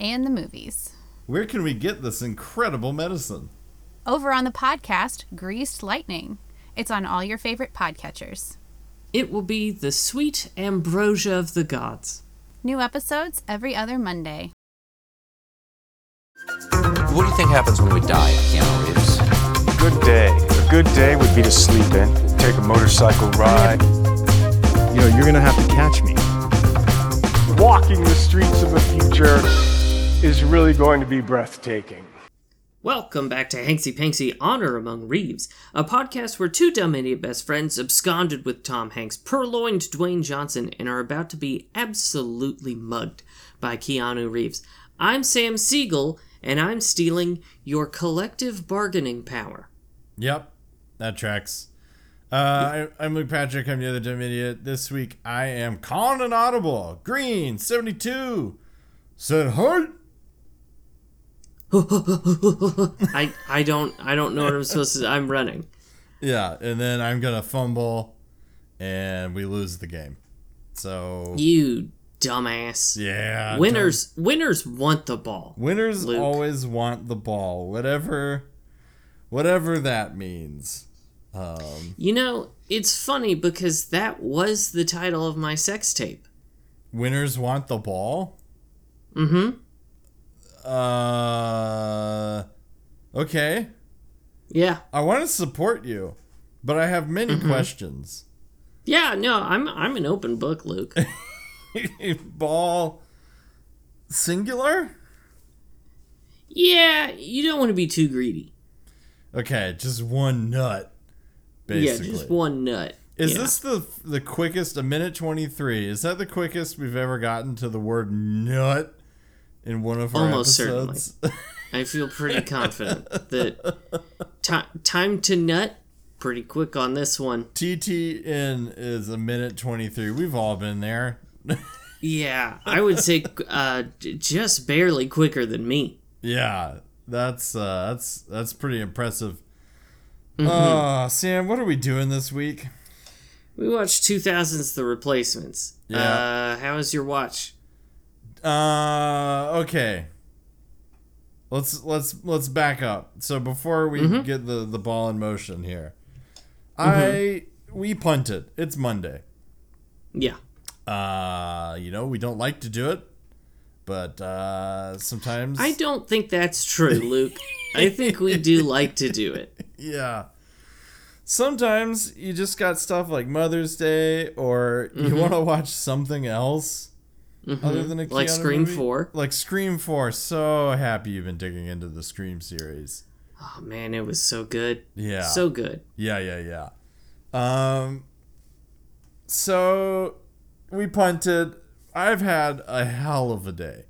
and the movies. Where can we get this incredible medicine? Over on the podcast, Greeced Lightning. It's on all your favorite podcatchers. It will be the sweet ambrosia of the gods. New episodes every other Monday. What do you think happens when we die, Keanu Reeves? Good day. A good day would be to sleep in, take a motorcycle ride. You know, you're gonna have to catch me. Walking the streets of the future is really going to be breathtaking. Welcome back to Hanksy Panksy Honor Among Reeves, a podcast where two dumb idiot best friends absconded with Tom Hanks, purloined Dwayne Johnson, and are about to be absolutely mugged by Keanu Reeves. I'm Sam Siegel, and I'm stealing your collective bargaining power. Yep, that tracks. Uh, I, I'm Luke Patrick. I'm the other dumb idiot. This week I am calling an audible. Green seventy two said halt. I I don't I don't know what I'm supposed to. I'm running. Yeah, and then I'm gonna fumble, and we lose the game. So You dumbass. yeah, Winners winners want the ball. winners Luke. always want the ball, whatever, whatever that means. Um, You know, it's funny because that was the title of my sex tape. winners want the ball. Mm-hmm. Uh, okay. Yeah. I want to support you, but I have many Mm-hmm. questions. Yeah, no, I'm I'm an open book, Luke. ball singular? yeah, you don't want to be too greedy. Okay, just one nut. Basically. Yeah, just one nut. Is Yeah. this the the quickest? A minute twenty three. Is that the quickest we've ever gotten to the word nut in one of our Almost episodes? I feel pretty confident that ti- time to nut pretty quick on this one. TTN is a minute twenty three. We've all been there. Yeah, I would say uh, just barely quicker than me. yeah, that's uh, that's that's pretty impressive. Mm-hmm. Uh, Sam, what are we doing this week? We watched 2000's The Replacements. Yeah. Uh, how was your watch? Uh, okay. Let's let's let's back up. So before we Mm-hmm. get the the ball in motion here, I we punted. It's Monday. Yeah. Uh, you know we don't like to do it, but uh, sometimes I don't think that's true, Luke. I think we do like to do it. Yeah. Sometimes you just got stuff like Mother's Day, or you Mm-hmm. want to watch something else other than a Like Keanu Scream movie. 4. Like Scream Four. So happy you've been digging into the Scream series. Oh man, it was so good. Yeah. So good. Yeah, yeah, yeah. Um. So we punted. I've had a hell of a day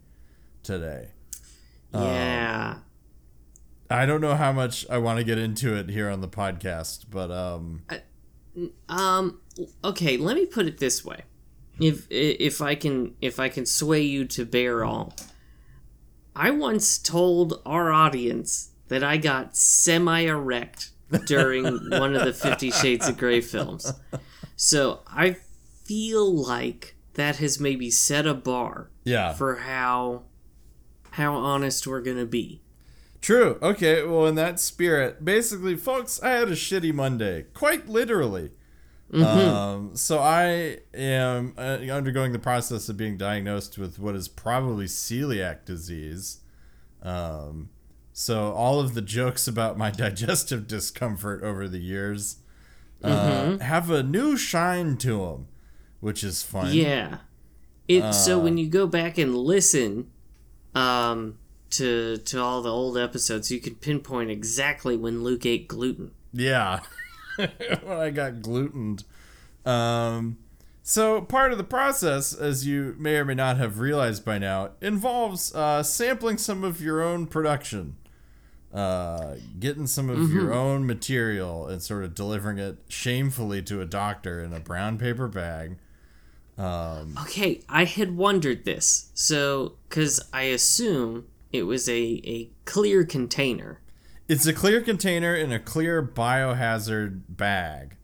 today. Yeah. I don't know how much I want to get into it here on the podcast, but um. Um okay, let me put it this way. If if I can if I can sway you to bear all. I once told our audience that I got semi erect during one of the 50 shades of gray films. So, I feel like that has maybe set a bar Yeah. for how how honest we're going to be. True. Okay. Well, in that spirit, basically, folks, I had a shitty Monday, quite literally. Um, so I am uh, undergoing the process of being diagnosed with what is probably celiac disease. Um, so all of the jokes about my digestive discomfort over the years uh, have a new shine to them, which is fun. Yeah. It so when you go back and listen um to to all the old episodes, you can pinpoint exactly when Luke ate gluten. Yeah. when I got glutened. Um, So part of the process, as you may or may not have realized by now, involves uh, sampling some of your own production, uh, getting some of your own material, and sort of delivering it shamefully to a doctor in a brown paper bag. Okay, I had wondered this. So, because I assume it was a, a clear container. It's a clear container in a clear biohazard bag.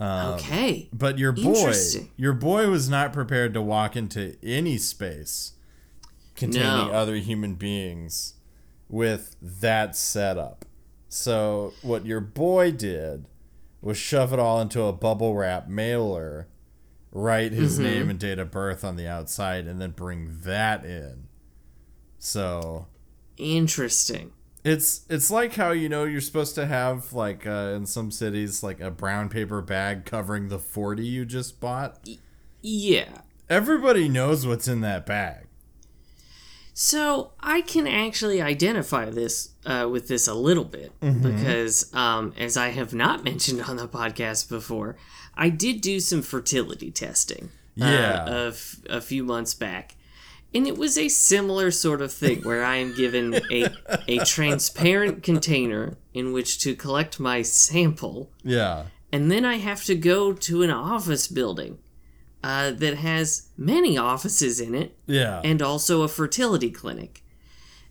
okay. But your boy, your boy was not prepared to walk into any space containing No. other human beings with that setup. So what your boy did was shove it all into a bubble wrap mailer, write his Mm-hmm. name and date of birth on the outside, and then bring that in. So Interesting. It's it's like how you know you're supposed to have like uh, in some cities like a brown paper bag covering the 40 you just bought. Yeah. Everybody knows what's in that bag. So I can actually identify this uh, with this a little bit because, um, as I have not mentioned on the podcast before, I did do some fertility testing. Yeah. Uh, a, f- a few months back, and it was a similar sort of thing where I am given a a transparent container in which to collect my sample, Yeah. and then I have to go to an office building uh, that has many offices in it Yeah. and also a fertility clinic.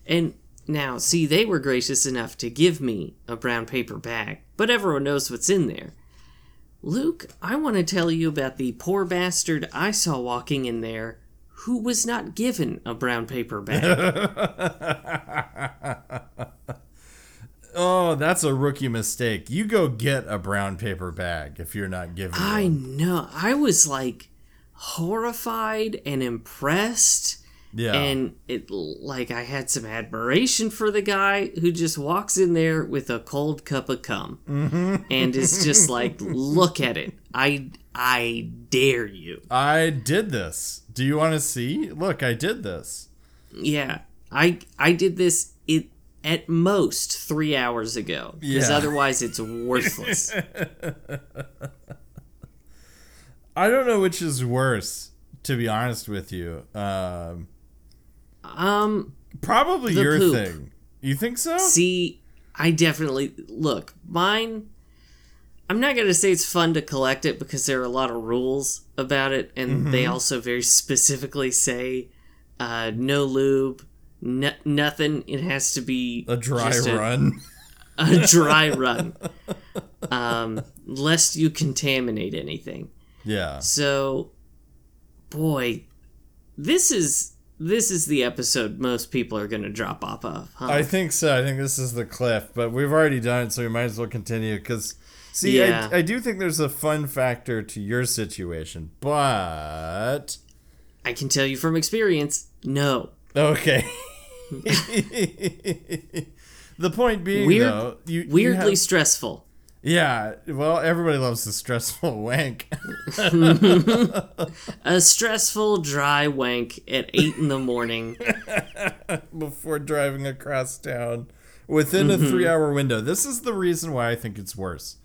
And now, see, they were gracious enough to give me a brown paper bag, but everyone knows what's in there. Luke, I want to tell you about the poor bastard I saw walking in there who was not given a brown paper bag. oh, that's a rookie mistake. You go get a brown paper bag if you're not given I one. know. I was like horrified and impressed. Yeah. And it like I had some admiration for the guy who just walks in there with a cold cup of cum mm-hmm. and is just like, look at it. I I dare you. I did this. Do you want to see? Look, I did this. Yeah. I I did this it at most three hours ago. Because Yeah. otherwise it's worthless. I don't know which is worse, to be honest with you. Um, um probably your poop. thing. You think so? See, I definitely look mine. I'm not gonna say it's fun to collect it because there are a lot of rules about it, and they also very specifically say uh, no lube, n- nothing. It has to be a dry run. a dry run, um, lest you contaminate anything. yeah. So, boy, this is this is the episode most people are gonna drop off of. Huh? I think so. I think this is the cliff, but we've already done it, so we might as well continue. Because, see, Yeah. I, I do think there's a fun factor to your situation, but I can tell you from experience, no. okay. the point being, Weird- though, you you Weirdly have- stressful. yeah. Well, everybody loves the stressful wank. A stressful, dry wank at 8 in the morning. before driving across town within a mm-hmm. three hour window. This is the reason why I think it's worse.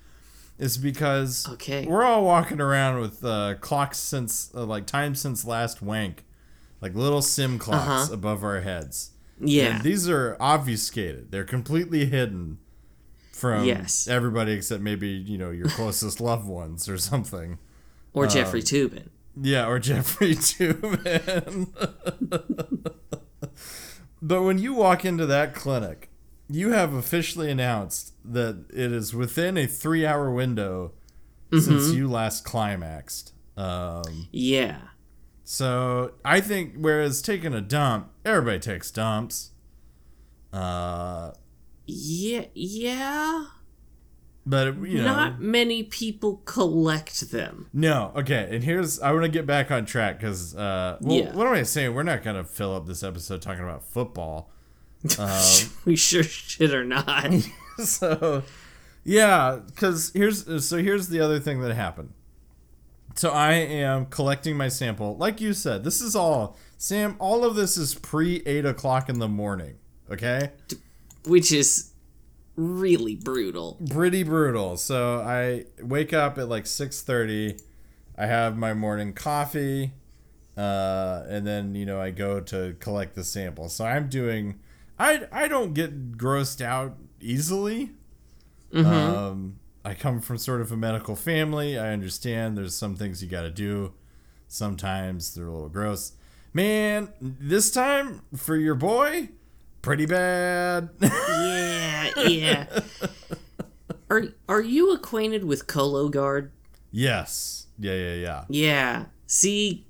Is because Okay. we're all walking around with uh, clocks since uh, like time since last wank, like little sim clocks above our heads. Yeah. And these are obfuscated. They're completely hidden from Yes. everybody except maybe you know your closest loved ones or something. Or Jeffrey Toobin. Yeah, or Jeffrey Toobin. but when you walk into that clinic, you have officially announced that it is within a three hour window since you last climaxed. Um, Yeah. so I think whereas taking a dump, everybody takes dumps. Uh, Yeah. Yeah. but you know, Not many people collect them. No, okay, and here's I want to get back on track because uh, well, Yeah. what am I saying? We're not gonna fill up this episode talking about football. we sure shit or not. so, yeah, because here's so here's the other thing that happened. So I am collecting my sample, like you said. This is all Sam. All of this is pre eight o'clock in the morning. Okay, Which is really brutal. pretty brutal. So I wake up at like six thirty. I have my morning coffee, uh, and then you know I go to collect the sample. So I'm doing. I I don't get grossed out easily. Um, I come from sort of a medical family. I understand there's some things you got to do. Sometimes they're a little gross. Man, this time for your boy, pretty bad. Yeah, yeah. are are you acquainted with Cologuard? yes. Yeah, yeah, yeah. Yeah. See,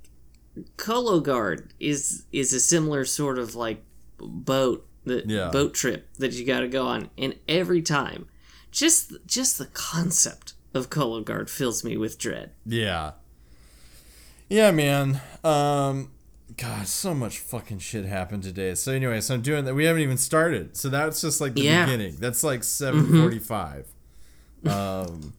Cologuard is is a similar sort of like boat that Yeah. boat trip that you got to go on, and every time, just just the concept of Cologuard fills me with dread. Yeah. Yeah, man. Um God, so much fucking shit happened today. So anyway, so I'm doing that. We haven't even started. So that's just like the Yeah. beginning. That's like 7:45. Um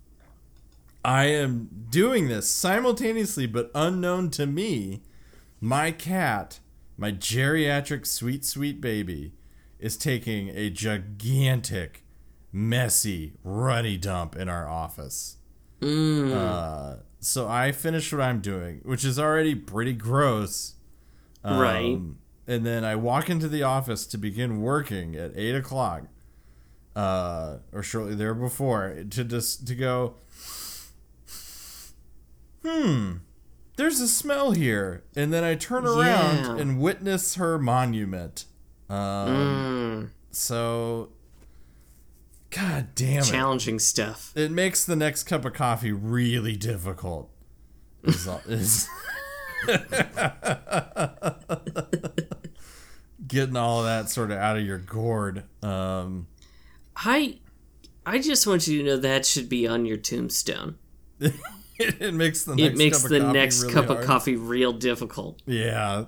I am doing this simultaneously but unknown to me. My cat, my geriatric sweet sweet baby is taking a gigantic messy runny dump in our office. Uh, so I finish what I'm doing, which is already pretty gross. Right. Um, And then I walk into the office to begin working at eight o'clock, uh, or shortly there before, to just to go. Hmm, there's a smell here, and then I turn around Yeah. and witness her monument. Um, So, god damn it! Challenging stuff. it makes the next cup of coffee really difficult. Is, is getting all of that sort of out of your gourd. Um, I I just want you to know that should be on your tombstone. it makes the next It makes cup of the coffee next really cup hard. of coffee real difficult. Yeah,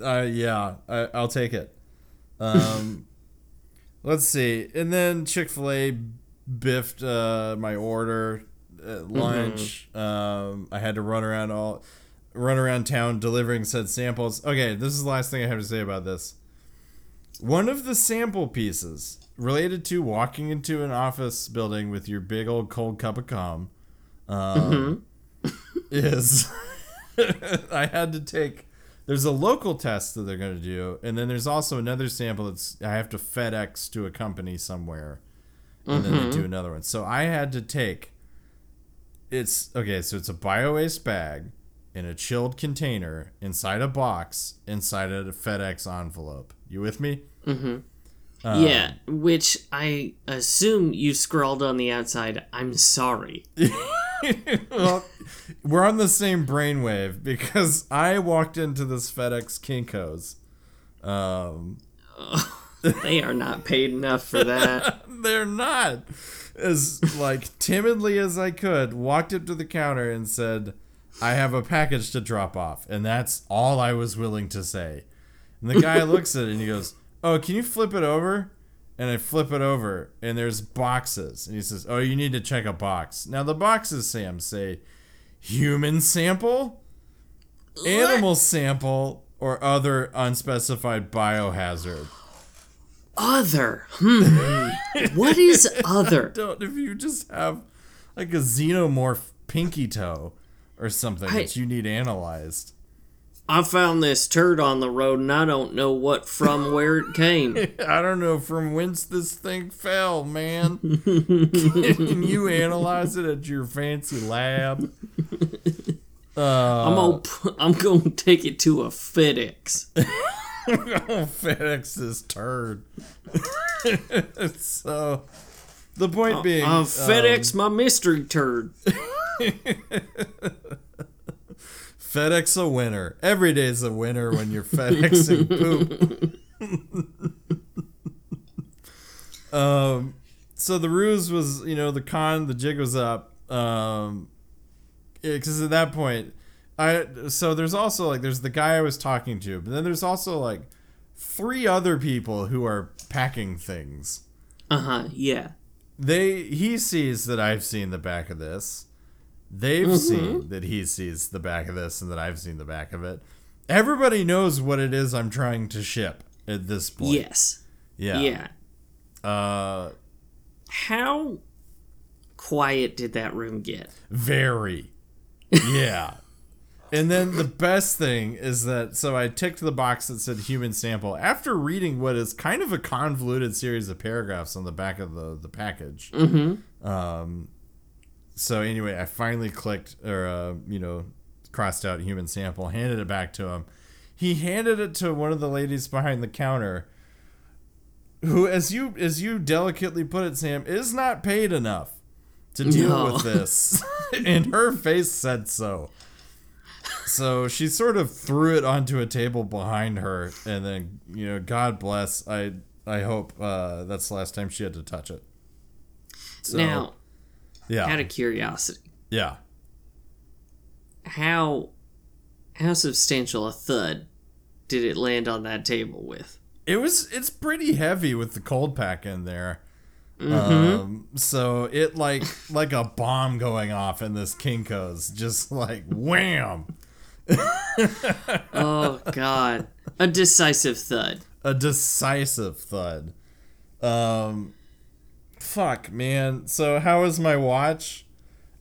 uh, yeah, I, I'll take it. Um, let's see, and then Chick Fil A biffed uh, my order at lunch. Um, I had to run around all, run around town delivering said samples. Okay, this is the last thing I have to say about this. One of the sample pieces related to walking into an office building with your big old cold cup of calm um, is I had to take. There's a local test that they're going to do, and then there's also another sample that's I have to FedEx to a company somewhere, and then they do another one. So I had to take. It's okay. So it's a biowaste bag in a chilled container inside a box inside a FedEx envelope. You with me? Mm-hmm. Yeah, which I assume you scrawled on the outside. I'm sorry. well, we're on the same brainwave because I walked into this FedEx Kinkos. Um, They are not paid enough for that. they're not as like timidly as I could. Walked up to the counter and said, "I have a package to drop off," and that's all I was willing to say. And the guy looks at it and he goes, "Oh, can you flip it over?" And I flip it over, and there's boxes. And he says, "Oh, you need to check a box." Now the boxes, Sam, say human sample, animal sample, or other unspecified biohazard. Other. Hmm. what is other? don't if you just have like a xenomorph pinky toe or something I- that you need analyzed. I found this turd on the road and I don't know what from where it came. I don't know from whence this thing fell, man. Can you analyze it at your fancy lab? I'm gonna pu- I'm gonna take it to a FedEx. FedEx's turd. so the point being, Uh, um, FedEx my mystery turd. FedEx a winner. Every day's a winner when you're FedExing poop. um, so the ruse was, you know, the con, the jig was up. Um, because at that point, I so there's also like there's the guy I was talking to, but then there's also like three other people who are packing things Uh huh. Yeah. they he sees that I've seen the back of this. They've seen that he sees the back of this and that I've seen the back of it. Everybody knows what it is I'm trying to ship at this point. Yes. Yeah. Yeah. Uh How quiet did that room get? very. Yeah. And then the best thing is that so I ticked the box that said human sample after reading what is kind of a convoluted series of paragraphs on the back of the the package. Mm-hmm. Um, so anyway, I finally clicked or uh, you know crossed out human sample, handed it back to him. He handed it to one of the ladies behind the counter, who, as you as you delicately put it, Sam, is not paid enough to deal No. with this, and her face said so. So she sort of threw it onto a table behind her, and then you know, God bless. I I hope uh, that's the last time she had to touch it. So, now, yeah, out of curiosity, yeah. how how substantial a thud did it land on that table with? It was it's pretty heavy with the cold pack in there. Um, so it like like a bomb going off in this Kinko's, just like wham, Oh God, a decisive thud. a decisive thud. Um, fuck, man. So how was my watch?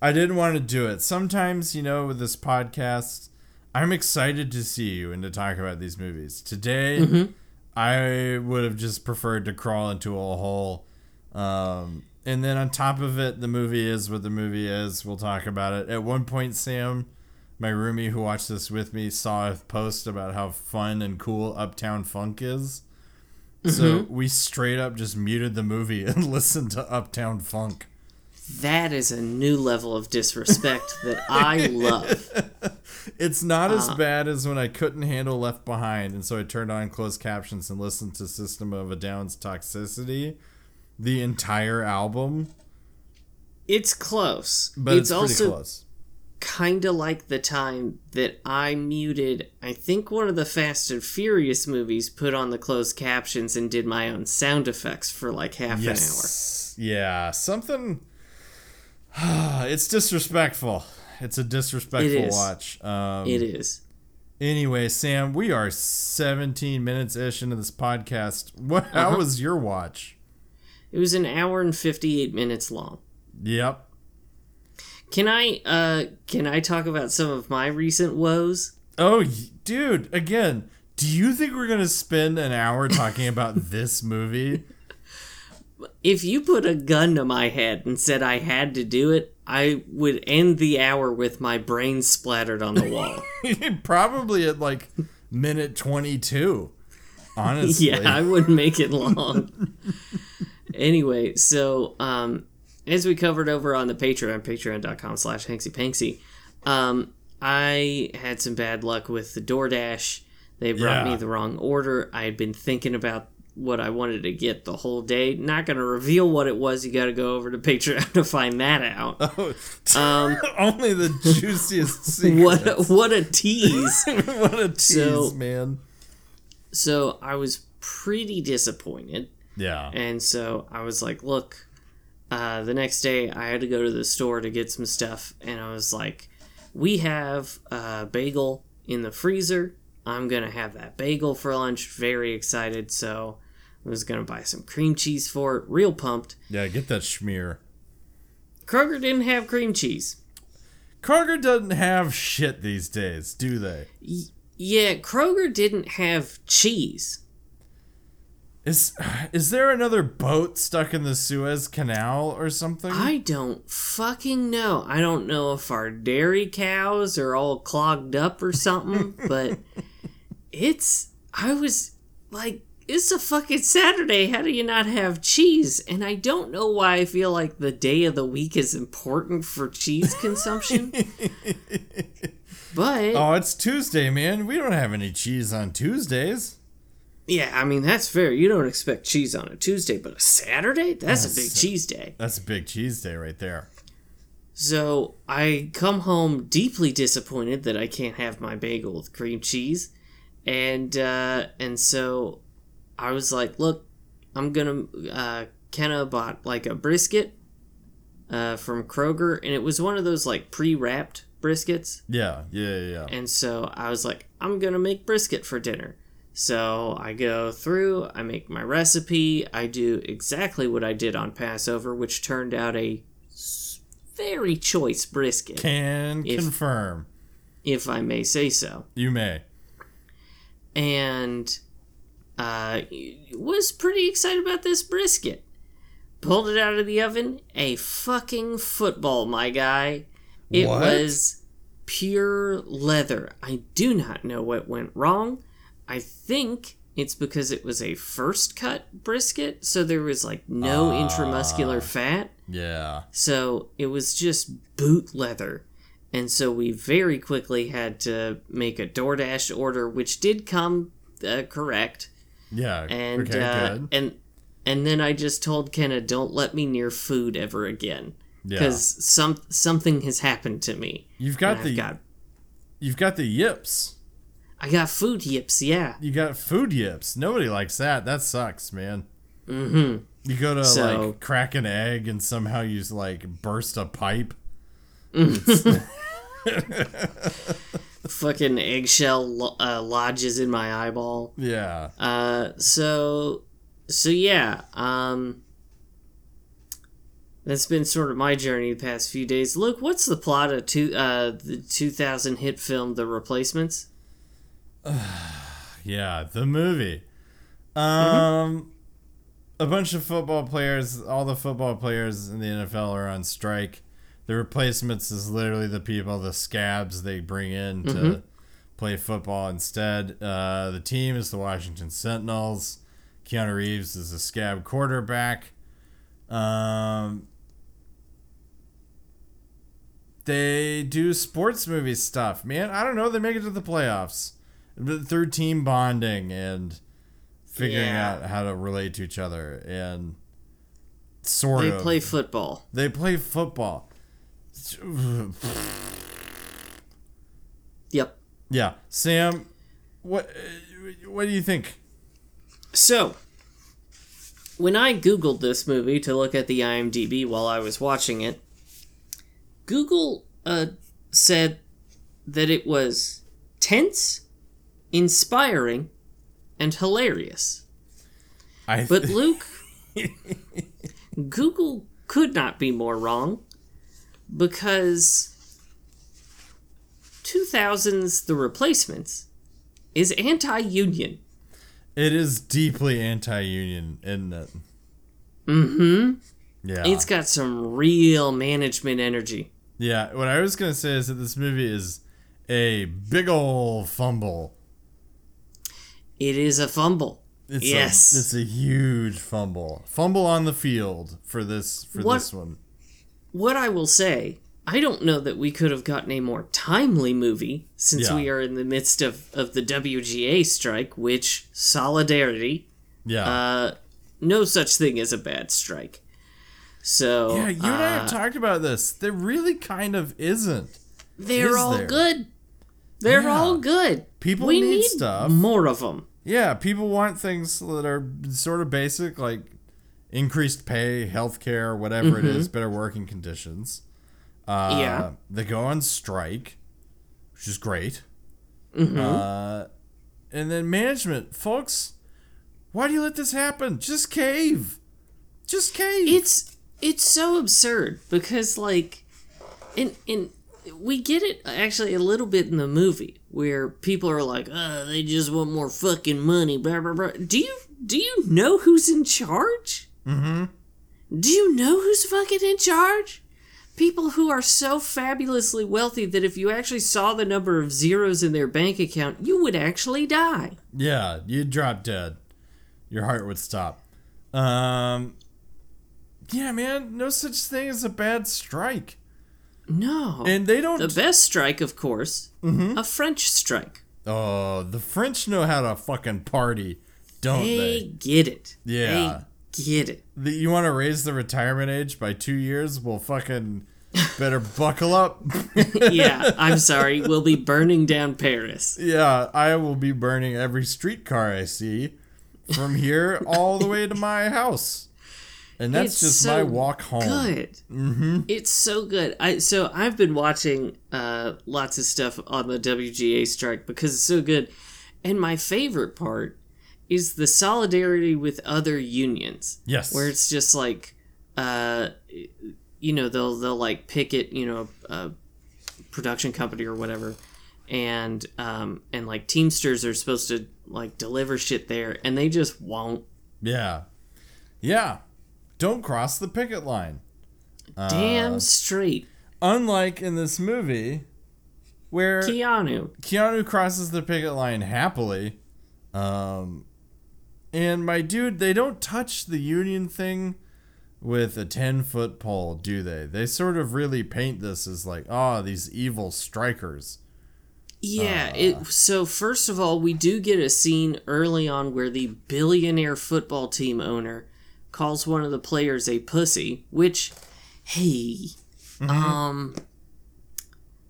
I didn't want to do it. Sometimes, you know, with this podcast, I'm excited to see you and to talk about these movies. Today, I would have just preferred to crawl into a hole. Um, and then on top of it, the movie is what the movie is. We'll talk about it. At one point, Sam, my roomie who watched this with me, saw a post about how fun and cool Uptown Funk is. So mm-hmm. we straight up just muted the movie and listened to Uptown Funk. That is a new level of disrespect that I love. It's not as uh, bad as when I couldn't handle Left Behind, and so I turned on closed captions and listened to System of a Down's Toxicity, the entire album. It's close, But it's, it's, pretty also close. Kind of like the time that I muted, I think one of the Fast and Furious movies, put on the closed captions and did my own sound effects for like half Yes. An hour. Yeah, something. it's disrespectful. It's a disrespectful It watch. Um. It is. Anyway, Sam, we are 17 minutes ish into this podcast. What? How Uh-huh. was your watch? It was an hour and 58 minutes long. Yep. Can I uh can I talk about some of my recent woes? Oh, dude, again, do you think we're going to spend an hour talking about this movie? If you put a gun to my head and said I had to do it, I would end the hour with my brain splattered on the wall. Probably at like minute 22. Honestly. yeah, I wouldn't make it long. anyway, so um, as we covered over on the Patreon, patreon.com slash hanksypanksy, um, I had some bad luck with the DoorDash. They brought Yeah. me the wrong order. I had been thinking about what I wanted to get the whole day. Not going to reveal what it was. You got to go over to Patreon to find that out. Um, Only the juiciest secrets. what a, what a tease. what a tease, So- man. so I was pretty disappointed. Yeah. And so I was like, look, uh, the next day I had to go to the store to get some stuff. And I was like, we have a bagel in the freezer. I'm going to have that bagel for lunch. Very excited. So I was going to buy some cream cheese for it. Real pumped. Yeah, get that schmear. Kroger didn't have cream cheese. Kroger doesn't have shit these days, do they? Yeah, Kroger didn't have cheese. Is is there another boat stuck in the Suez Canal or something? I don't fucking know. I don't know if our dairy cows are all clogged up or something, but it's. I was like, it's a fucking Saturday. How do you not have cheese? And I don't know why I feel like the day of the week is important for cheese consumption. but oh, it's Tuesday, man. We don't have any cheese on Tuesdays. Yeah, I mean that's fair. You don't expect cheese on a Tuesday, but a Saturday? That's a big cheese day. That's a big cheese day right there. So I come home deeply disappointed that I can't have my bagel with cream cheese, and uh, and so I was like, look, I'm gonna. Uh, Kenna bought like a brisket uh, from Kroger, and it was one of those like pre-wrapped briskets, Yeah, yeah, yeah. yeah. and so I was like, I'm gonna make brisket for dinner. So I go through, I make my recipe, I do exactly what I did on Passover, which turned out a very choice brisket, Can If- confirm. if I may say so. You may. and uh, was pretty excited about this brisket. Pulled it out of the oven, a fucking football, my guy. It What? was pure leather. I do not know what went wrong. I think it's because it was a first cut brisket, so there was like no intramuscular fat. Yeah. So it was just boot leather. And so we very quickly had to make a DoorDash order, which did come uh, correct. Yeah. And okay, uh, good. and and then I just told Kenna, "Don't let me near food ever again, Yeah. because some something has happened to me." You've got the got you've got the yips. I got food yips, yeah. You got food yips. Nobody likes that. That sucks, man. Mm-hmm. You go to So- like crack an egg and somehow you just like burst a pipe. Fucking eggshell lo- uh, lodges in my eyeball. Yeah. Uh, so, so yeah, um, that's been sort of my journey the past few days. Look, what's the plot of two, uh, the 2000 hit film, The Replacements? Yeah, the movie. Um a bunch of football players, all the football players in the NFL are on strike. The replacements is literally the people, the scabs they bring in to play football instead. Uh, the team is the Washington Sentinels. Keanu Reeves is a scab quarterback. Um, they do sports movie stuff, man. I don't know. They make it to the playoffs through team bonding and figuring Yeah. out how to relate to each other and sort They of play football. they play football. Yep. Yeah, Sam, what what do you think? So, when I Googled this movie to look at the IMDb while I was watching it, Google uh, said that it was tense, inspiring, and hilarious. I But Luke, Google could not be more wrong because 2000's The Replacements is anti union. it is deeply anti-union, isn't it? Mm-hmm. Yeah. It's got some real management energy. yeah. What I was gonna say is that this movie is a big ol' fumble. It is a fumble. It's Yes. A, it's a huge fumble. Fumble on the field for this for What- this one. What I will say, I don't know that we could have gotten a more timely movie since Yeah. we are in the midst of, of the WGA strike, which, solidarity, Yeah. uh, no such thing as a bad strike. So, yeah, you and I uh, have talked about this. There really kind of isn't. they're is all there? good. They're Yeah. all good. People we need need stuff. More of them. Yeah, people want things that are sort of basic, like increased pay, health care, whatever it is, better working conditions. Uh, Mm-hmm. Yeah. They go on strike, which is great. Mm-hmm. Uh, and then management, folks, why do you let this happen? Just cave. Just cave. it's it's so absurd because like in in we get it actually a little bit in the movie where people are like uh they just want more fucking money blah blah blah do you do you know who's in charge mm-hmm do you know who's fucking in charge people who are so fabulously wealthy that if you actually saw the number of zeros in their bank account you would actually die yeah, you'd drop dead. Your heart would stop. Um, yeah, man, no such thing as a bad strike. No And they don't the best strike of course mm-hmm. a french strike Oh, the French know how to fucking party, don't They they? get it. Yeah. They get it. The, you want to raise the retirement age by two years? Well, fucking better buckle up. Yeah, I'm sorry. We'll be burning down Paris. yeah, I will be burning every streetcar I see from here all the way to my house. And that's It's just so my walk home. Good. Mm-hmm. It's so good. I so I've been watching uh, lots of stuff on the WGA strike because it's so good. And my favorite part is the solidarity with other unions. Yes. where it's just like uh you know they'll they'll like picket you know a production company or whatever and um and like teamsters are supposed to like deliver shit there and they just won't Yeah. Yeah. Don't cross the picket line. Uh. damn straight Unlike in this movie, where keanu Keanu crosses the picket line happily. Um, and my dude, they don't touch the Union thing with a 10 foot pole, do they? They sort of really paint this as like, oh, these evil strikers. Yeah, Uh. it so first of all, we do get a scene early on where the billionaire football team owner calls one of the players a pussy, which hey, um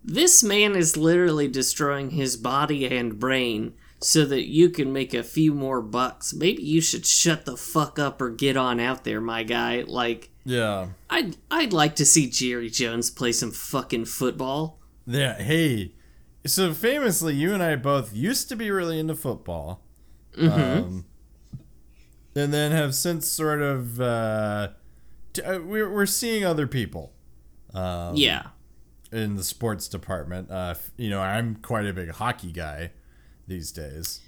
this man is literally destroying his body and brain so that you can make a few more bucks. Maybe you should shut the fuck up or get on out there, my guy. Like Yeah. I'd I'd like to see Jerry Jones play some fucking football. Yeah. Hey. So famously, you and I both used to be really into football. Um, and then have since sort of, uh, t- uh, we're, we're seeing other people. Um, yeah. in the sports department. Uh, you know, I'm quite a big hockey guy these days.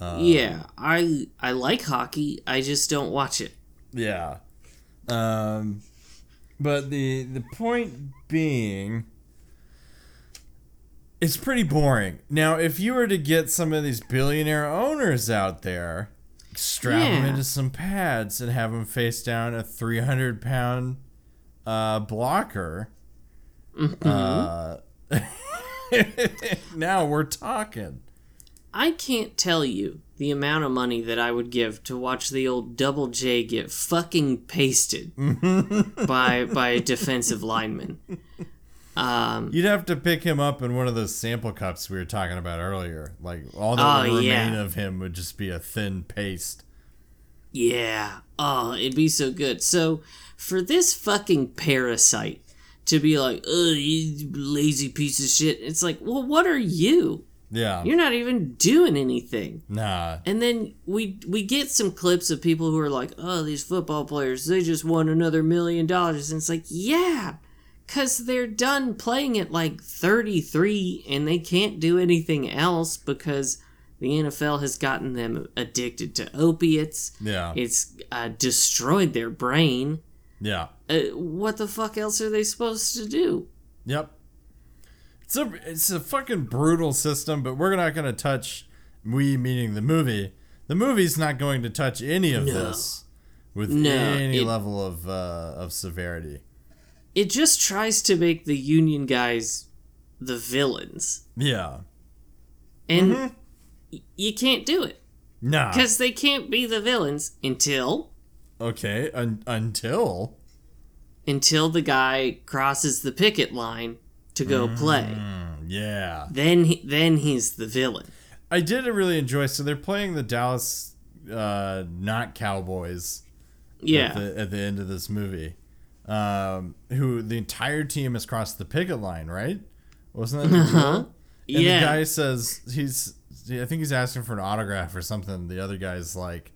yeah, I I like hockey. I just don't watch it. Yeah. Um, but the the point being, it's pretty boring. Now, if you were to get some of these billionaire owners out there, strap them Yeah. into some pads and have them face down a 300 pound uh, blocker. Uh, now we're talking. I can't tell you the amount of money that I would give to watch the old Double J get fucking pasted by by a defensive lineman. Um, You'd have to pick him up in one of those sample cups we were talking about earlier. Like all that Oh, would yeah. remain of him would just be a thin paste. yeah. Oh, it'd be so good. So for this fucking parasite to be like, "Oh, you lazy piece of shit," it's like, well, what are you? Yeah. You're not even doing anything. nah. And then we we get some clips of people who are like, "Oh, these football players, they just won another million dollars." And it's like, "Yeah, cuz they're done playing at like 33 and they can't do anything else because the NFL has gotten them addicted to opiates. Yeah. It's uh, destroyed their brain. Yeah. Uh, what the fuck else are they supposed to do?" Yep. It's a it's a fucking brutal system, but we're not going to touch we meaning the movie. The movie's not going to touch any of this with No, any it- level of uh, of severity. It just tries to make the union guys the villains. Yeah. And Mm-hmm. y- you can't do it. Nah. Because they can't be the villains until Okay. Un- until until the guy crosses the picket line to go play. yeah. Then he, then he's the villain. I did really enjoy. So they're playing the Dallas, uh, not Cowboys. Yeah. At the, at the end of this movie, um, who the entire team has crossed the picket line, right? Wasn't that the deal? And yeah. the guy says he's. I think he's asking for an autograph or something. The other guy's like,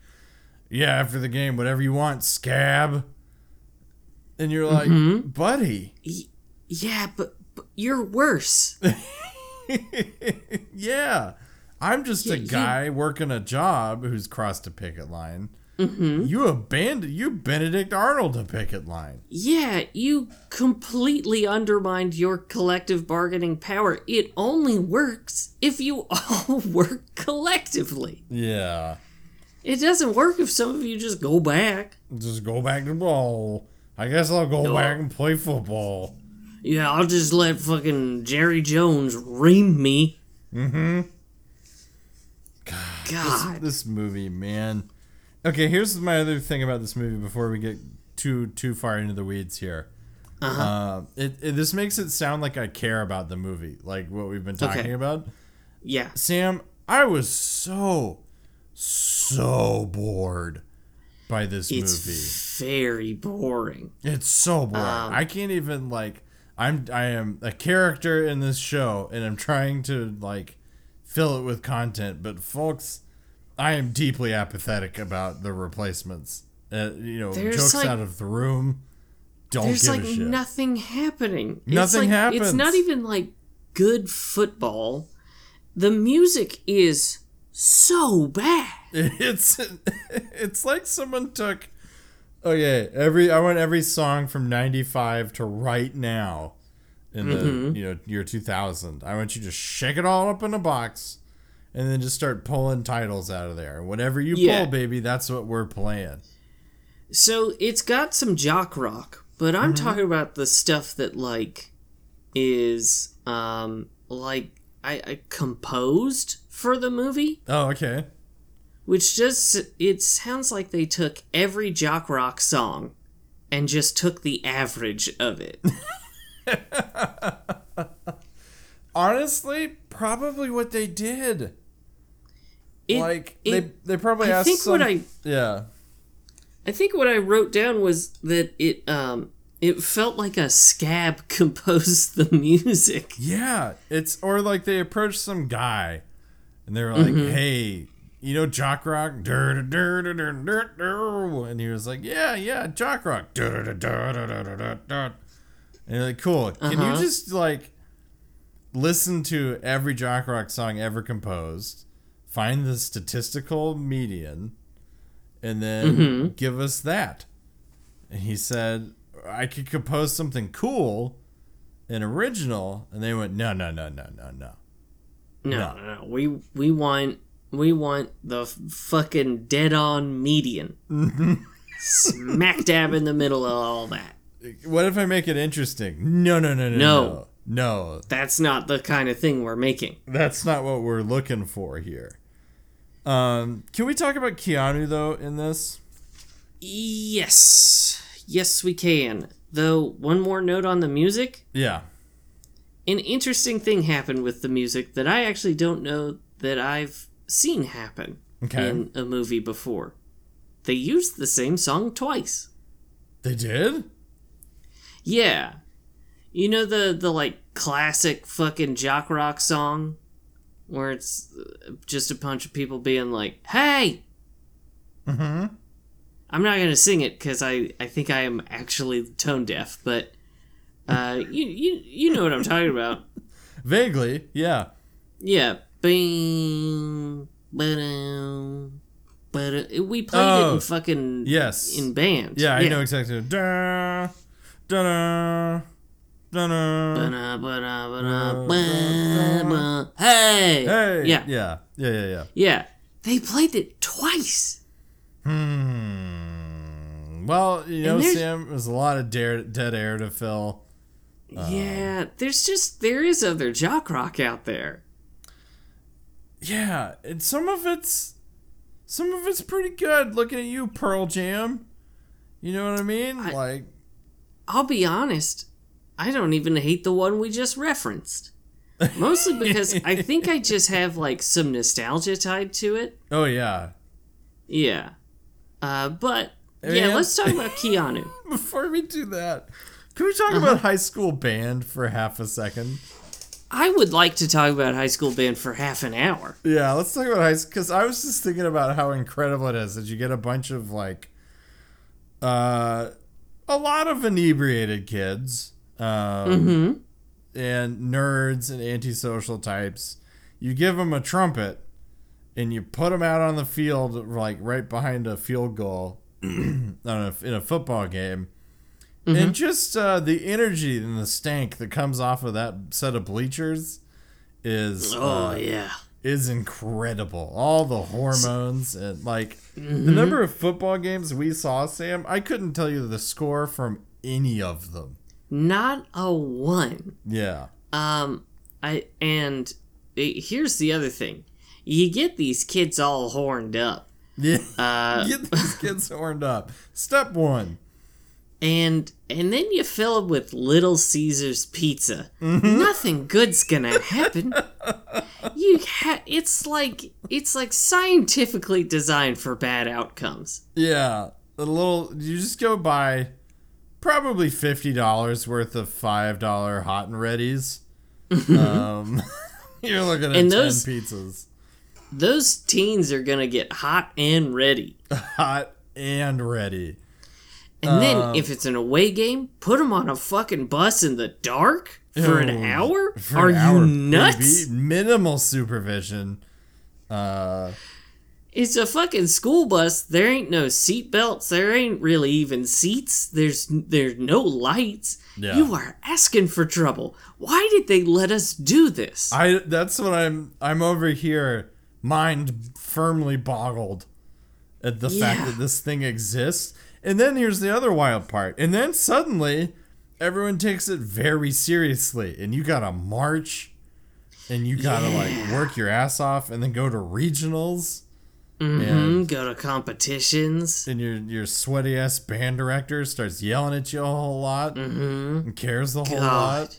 "Yeah, after the game, whatever you want, scab." And you're like, Mm-hmm. "Buddy, yeah, but, but you're worse. yeah, I'm just Yeah, a guy working a job who's crossed a picket line. Mm-hmm. You abandoned, you Benedict Arnold a picket line. yeah, you completely undermined your collective bargaining power. It only works if you all work collectively. Yeah, It doesn't work if some of you just go back. just go back to ball. I guess I'll go No. back and play football. Yeah, I'll just let fucking Jerry Jones ream me. Mm-hmm. God. This movie, man. Okay, here's my other thing about this movie before we get too too far into the weeds here. Uh-huh. Uh, it, it this makes it sound like I care about the movie, like what we've been talking Okay. about. Yeah. Sam, I was so so bored by this It's movie. very boring. It's so boring. Um, I can't even like I'm I am a character in this show and I'm trying to like fill it with content, but folks, I am deeply apathetic about the replacements. Uh, you know, There's, jokes like- out of the room. don't there's give like a shit. nothing happening. It's Nothing like- It's not even like good football. The music is so bad. It's it's like someone took okay every I want every song from '95 to right now in the Mm-hmm. you know year 2000. I want you to shake it all up in a box and then just start pulling titles out of there. Whatever you Yeah. pull, baby, that's what we're playing. So it's got some jock rock, but I'm Mm-hmm. talking about the stuff that like is um like I, I composed for the movie, Oh, okay. which just it sounds like they took every jock rock song and just took the average of it. Honestly, probably what they did. It- like it- they they probably I asked think some, what I yeah. I think what I wrote down was that it um it felt like a scab composed the music. Yeah, it's or like they approached some guy, and they were like, Mm-hmm. "Hey, you know Jock Rock?" Dur, dur, dur, dur, dur, dur. And he was like, "Yeah, yeah, Jock Rock." Dur, dur, dur, dur, dur, dur, dur, dur. And you're like, "Cool. Can Uh-huh. you just like listen to every Jock Rock song ever composed, find the statistical median, and then Mm-hmm. give us that?" And he said, "I could compose something cool." and original, and they went, no, no, no, no, no, no. No, No. no. We we want we want the f- fucking dead on median. Smack dab in the middle of all that. What if I make it interesting? No, no, no, no, No. no, no. That's not the kind of thing we're making. That's not what we're looking for here. Um, can we talk about Keanu though in this? Yes. Yes, we can. Though, one more note on the music. Yeah. An interesting thing happened with the music that I actually don't know that I've seen happen Okay. in a movie before. They used the same song twice. They did. Yeah. You know the the like classic fucking jock rock song where it's uh, just a bunch of people being like, "Hey." Mm-hmm. I'm not going to sing it cuz I I think I am actually tone deaf, but uh you you you know what I'm talking about. Vaguely, yeah. Yeah. Bing ba-dum, ba-dum. We played it Oh, in fucking yes. in band. Yeah, I know exactly. Da, da, da, Hey! Hey. Yeah. Yeah. Yeah. Yeah. Yeah. Yeah. They played it twice. Hmm. Well, you know, there's- Sam, there's a lot of dare, dead air to fill. yeah, there's just there is other jock rock out there. Yeah, and some of it's some of it's pretty good. Looking at you, Pearl Jam. You know what I mean? like, I'll be honest, I don't even hate the one we just referenced. Mostly because I think I just have like some nostalgia tied to it. oh yeah. Yeah. Uh, but yeah, let's talk about Keanu. Before we do that, can we talk Uh-huh. about High School Band for half a second? I would like to talk about High School Band for half an hour. Yeah, let's talk about high school because I was just thinking about how incredible it is that you get a bunch of like, uh, a lot of inebriated kids, um, and nerds and antisocial types. You give them a trumpet, and you put them out on the field, like right behind a field goal, on a, in a football game. And just uh, the energy and the stank that comes off of that set of bleachers is Oh uh, yeah. is incredible. All the hormones and like the number of football games we saw, Sam, I couldn't tell you the score from any of them. Not a one. Yeah. Um, I and eh, here's the other thing: you get these kids all horned up, Yeah. uh, Get these kids horned up. Step one. and and then you fill them with Little Caesars pizza. Mm-hmm. Nothing good's gonna happen. you ha- it's like it's like scientifically designed for bad outcomes. Yeah. A little you just go buy probably fifty dollars worth of five dollar hot and readies. um you're looking at And ten those- pizzas. Those teens are gonna get hot and ready. Hot and ready. And then if it's an away game, put them on a fucking bus in the dark for an hour? For Are an you hour, nuts? baby. Minimal supervision. Uh, It's a fucking school bus. There ain't no seat belts. There ain't really even seats. There's there's no lights. Yeah. You are asking for trouble. Why did they let us do this? I that's what I'm I'm over here mind firmly boggled at the fact that this thing exists. And then here's the other wild part. And then suddenly everyone takes it very seriously and you got to march and you got to like work your ass off and then go to regionals Mm, hmm. go to competitions. and your your sweaty ass band director starts yelling at you a whole lot Mm-hmm. and cares the whole lot.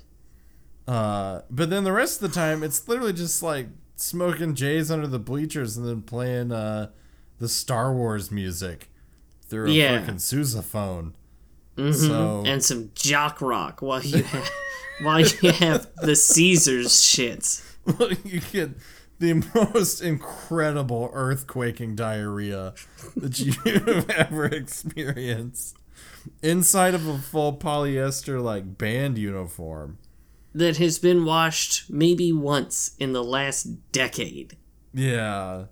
God. Uh, but then the rest of the time, it's literally just like smoking J's under the bleachers and then playing uh, the Star Wars music through a Yeah. fucking sousaphone. Mm-hmm. So And some jock rock while you have, while you have the Caesars shits. Well, you get the most incredible earthquaking diarrhea that you've ever experienced inside of a full polyester like band uniform. that has been washed maybe once in the last decade. Yeah.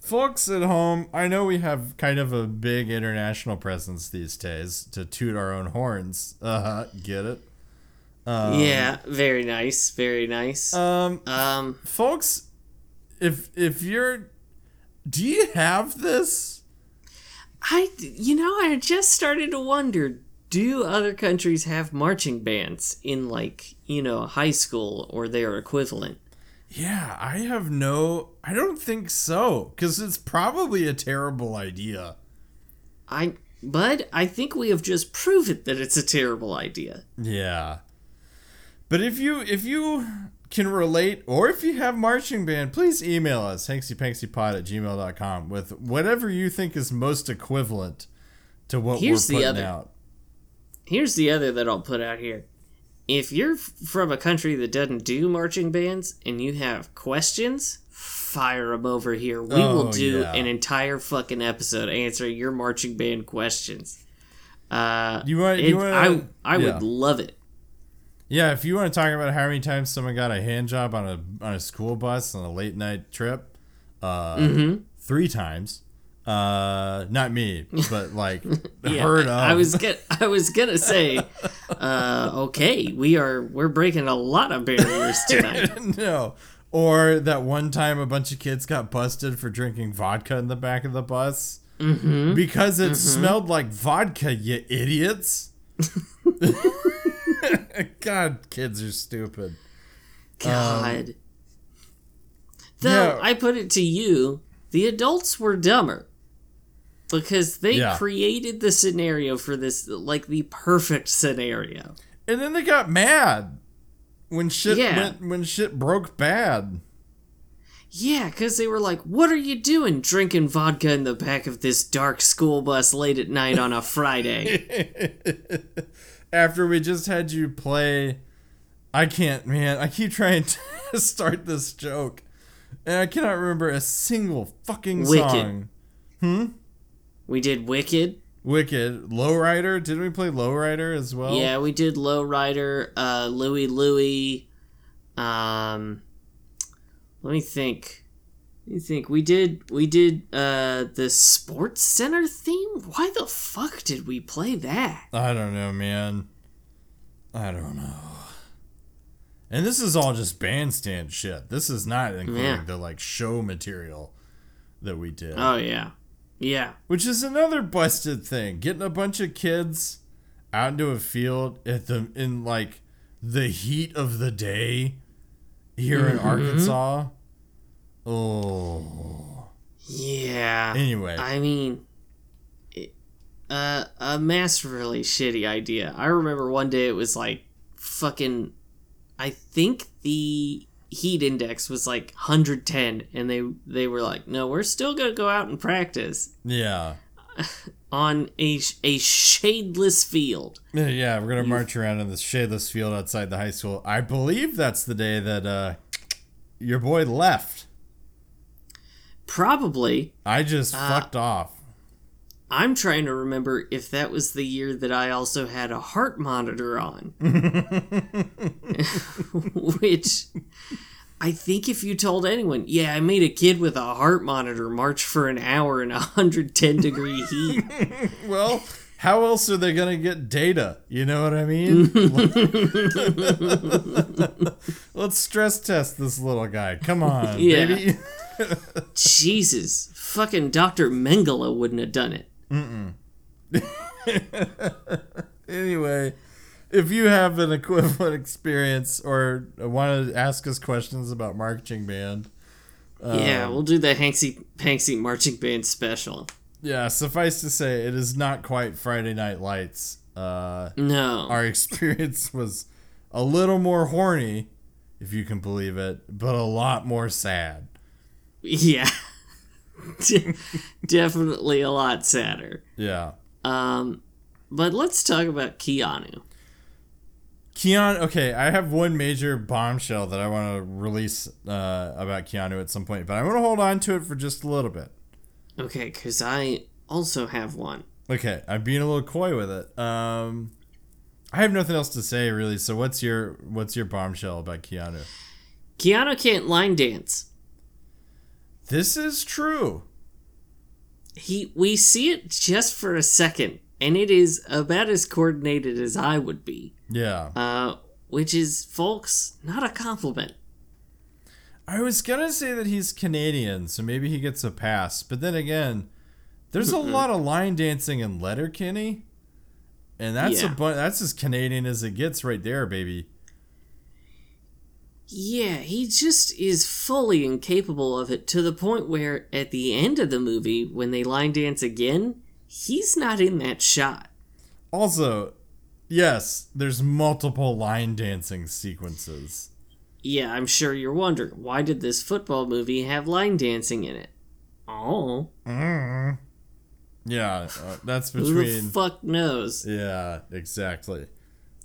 Folks at home, I know we have kind of a big international presence these days to toot our own horns. Uh huh. Get it? yeah, very nice, very nice. Um, um, folks, if if you're, do you have this? I, you know, I just started to wonder: Do other countries have marching bands in, like, you know, high school or their equivalent? Yeah, I have no. I don't think so, because it's probably a terrible idea. I, but I think we have just proven that it's a terrible idea. Yeah. But if you if you can relate or if you have marching band, please email us, hanksypanksypod at gmail.com with whatever you think is most equivalent to what Here's we're the putting other. out. Here's the other that I'll put out here. If you're from a country that doesn't do marching bands and you have questions, fire them over here. We will Oh, do yeah. an entire fucking episode answering your marching band questions. Uh, You want you want I I yeah. would love it. Yeah, if you want to talk about how many times someone got a hand job on a on a school bus on a late night trip, uh, Mm-hmm. three times. Uh, not me, but like Yeah, heard of. I was get, I was gonna say, uh, okay, we are we're breaking a lot of barriers tonight. no. Or that one time a bunch of kids got busted for drinking vodka in the back of the bus. Mm-hmm. Because it smelled like vodka, you idiots. God, kids are stupid. God. Um, Though yeah. I put it to you, the adults were dumber. Because they Yeah. created the scenario for this like the perfect scenario. And then they got mad when shit Yeah. went, when shit broke bad. Yeah, because they were like, What are you doing drinking vodka in the back of this dark school bus late at night on a Friday? After we just had you play I can't man, I keep trying to start this joke. And I cannot remember a single fucking Wicked. song. Hmm. We did Wicked. Wicked. Lowrider? Didn't we play Lowrider as well? Yeah, we did Lowrider, uh, Louie Louie. Um, let me think. Me think. We did we did uh the Sports Center theme. Why the fuck did we play that? I don't know, man. I don't know. And this is all just bandstand shit. This is not including Yeah. the like show material that we did. Oh yeah, yeah. Which is another busted thing. Getting a bunch of kids out into a field at the in like the heat of the day here in Mm-hmm. Arkansas. Oh. Yeah. Anyway. I mean, it, uh, a masterfully shitty idea. I remember one day it was like fucking. I think the heat index was like 110, and they they were like, "No, we're still gonna go out and practice Yeah. on a a shadeless field." Yeah, Yeah, we're gonna march around in this shadeless field outside the high school. I believe that's the day that uh your boy left. Probably. I just Uh, fucked off. I'm trying to remember if that was the year that I also had a heart monitor on. Which I think if you told anyone, yeah, I made a kid with a heart monitor march for an hour in 110 degree heat. Well, how else are they gonna get data? You know what I mean? Let's stress test this little guy. Come on, Yeah. baby. Jesus, fucking Dr. Mengele wouldn't have done it. anyway, if you have an equivalent experience or want to ask us questions about marching band, yeah, Um, we'll do the Hanksy Panksy marching band special. yeah, suffice to say, it is not quite Friday Night Lights. Uh, No. our experience was a little more horny, if you can believe it, but a lot more sad. Yeah. De- Definitely a lot sadder. Yeah. Um, but let's talk about Keanu. Keanu, okay, I have one major bombshell that I want to release uh, about Keanu at some point, but I want to hold on to it for just a little bit. Okay, because I also have one. Okay, I'm being a little coy with it. Um, I have nothing else to say really. So what's your what's your bombshell about Keanu? Keanu can't line dance. This is true. He we see it just for a second, and it is about as coordinated as I would be. Yeah. Uh, which is, folks, not a compliment. I was gonna say that he's Canadian, so maybe he gets a pass. But then again, there's a lot of line dancing in Letterkenny, and that's a Yeah. bu- that's as Canadian as it gets right there, baby. Yeah, he just is fully incapable of it to the point where at the end of the movie, when they line dance again, he's not in that shot. Also, yes, there's multiple line dancing sequences. Yeah, I'm sure you're wondering why did this football movie have line dancing in it? Oh, Yeah, uh, that's between. who the fuck knows? yeah, exactly.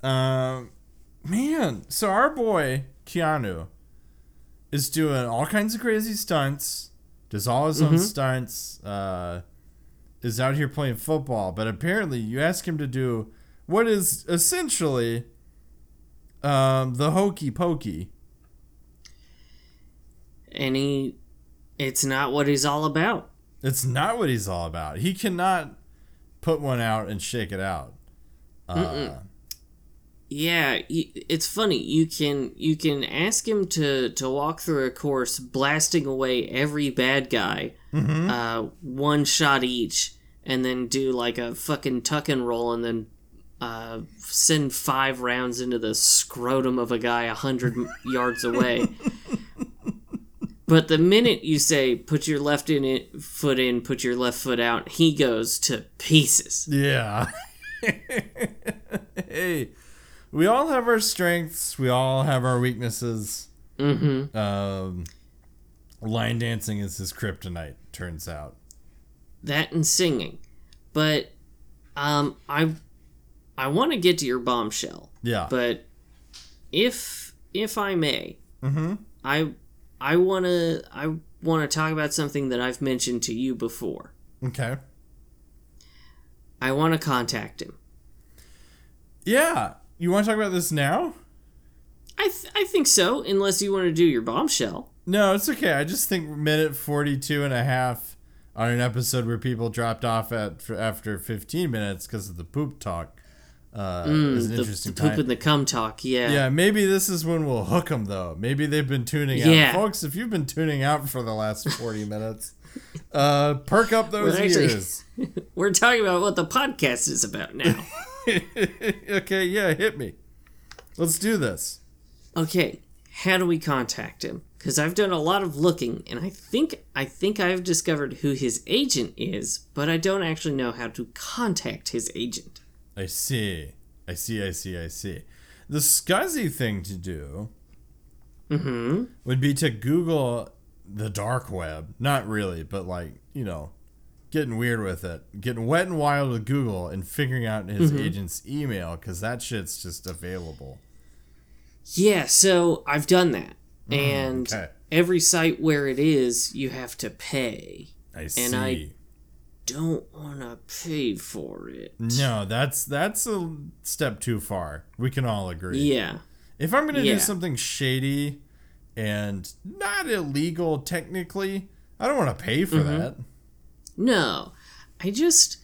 Um, man, so our boy Keanu is doing all kinds of crazy stunts. Does all his own stunts. Uh, is out here playing football, but apparently you ask him to do what is essentially um, the hokey pokey. And he, it's not what he's all about. It's not what he's all about. He cannot put one out and shake it out. Uh, Yeah, it's funny. You can you can ask him to to walk through a course, blasting away every bad guy, uh, one shot each, and then do like a fucking tuck and roll, and then uh, send five rounds into the scrotum of a guy a hundred yards away. But the minute you say put your left in it, foot in, put your left foot out, he goes to pieces. yeah. hey, we all have our strengths. We all have our weaknesses. Mm-hmm. Um, line dancing is his kryptonite. Turns out. that and singing. But um I I want to get to your bombshell. Yeah. But if if I may, I I want to I want to talk about something that I've mentioned to you before. okay. I want to contact him. Yeah. You want to talk about this now? I th- I think so, unless you want to do your bombshell. No, it's okay. I just think minute 42 and a half on an episode where people dropped off at after 15 minutes because of the poop talk uh, is an The, interesting the poop time. and the cum talk, yeah. yeah, maybe this is when we'll hook them, though. Maybe they've been tuning Yeah. out. Folks, if you've been tuning out for the last 40 minutes, uh, perk up those We're actually- ears. We're talking about what the podcast is about now. okay, yeah, hit me. Let's do this. okay how do we contact him because i've done a lot of looking and i think i think i've discovered who his agent is but i don't actually know how to contact his agent I see. I see, I see, I see. The scuzzy thing to do mm-hmm. would be to Google the dark web. Not really, but like, you know, getting weird with it. Getting wet and wild with Google and figuring out his agent's email because that shit's just available. yeah so i've done that and okay. every site where it is you have to pay I see. And I- don't want to pay for it. No, that's that's a step too far. We can all agree. Yeah. If I'm gonna Yeah. do something shady and not illegal technically, I don't want to pay for Mm-hmm. that. No, I just,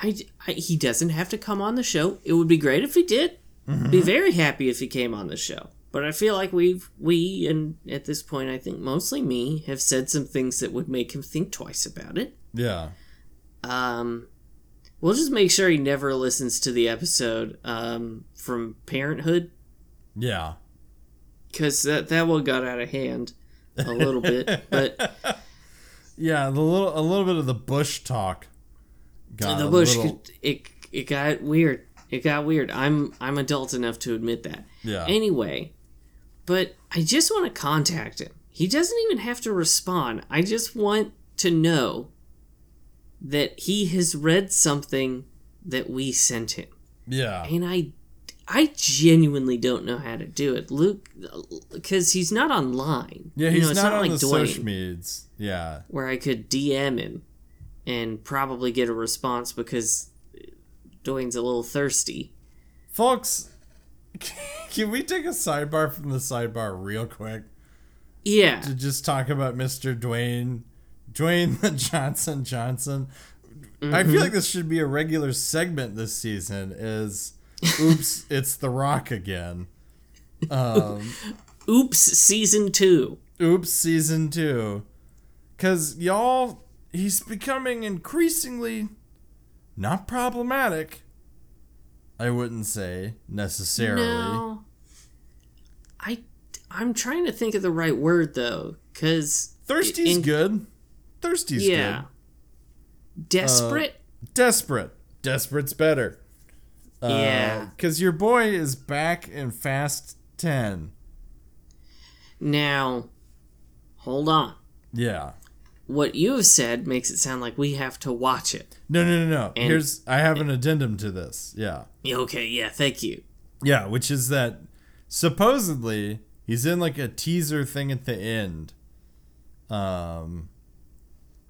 I, I he doesn't have to come on the show. It would be great if he did. Be very happy if he came on the show. But I feel like we've we and at this point I think mostly me have said some things that would make him think twice about it. Yeah. Um, we'll just make sure he never listens to the episode um, from Parenthood Yeah. because that that one got out of hand a little bit. But Yeah, the little a little bit of the bush talk. Got the a bush little- it it got weird it got weird i'm i'm adult enough to admit that Yeah. anyway but i just want to contact him he doesn't even have to respond i just want to know that he has read something that we sent him yeah. and i i genuinely don't know how to do it luke because he's not online Yeah, You he's know, it's not, on like the Dwayne social medias. Yeah. where I could DM him and probably get a response because Dwayne's a little thirsty. Folks, can we take a sidebar from the sidebar real quick Yeah. to just talk about Mr. Dwayne Dwayne the Johnson Johnson? I Mm-hmm. feel like this should be a regular segment this season is oops, it's The Rock again. Um Oops, season two. Oops, season two. Cause y'all, he's becoming increasingly not problematic. I wouldn't say necessarily. No. I I'm trying to think of the right word though, because Thirsty's in- good. Thirsty's yeah, good. desperate. Desperate. Desperate's better. Uh, yeah. Cause your boy is back in Fast Ten. Now, hold on. Yeah. What you have said makes it sound like we have to watch it. No, no, no, no. And- Here's I have an addendum to this. Yeah. Okay, yeah, thank you. Yeah, which is that supposedly he's in like a teaser thing at the end. Um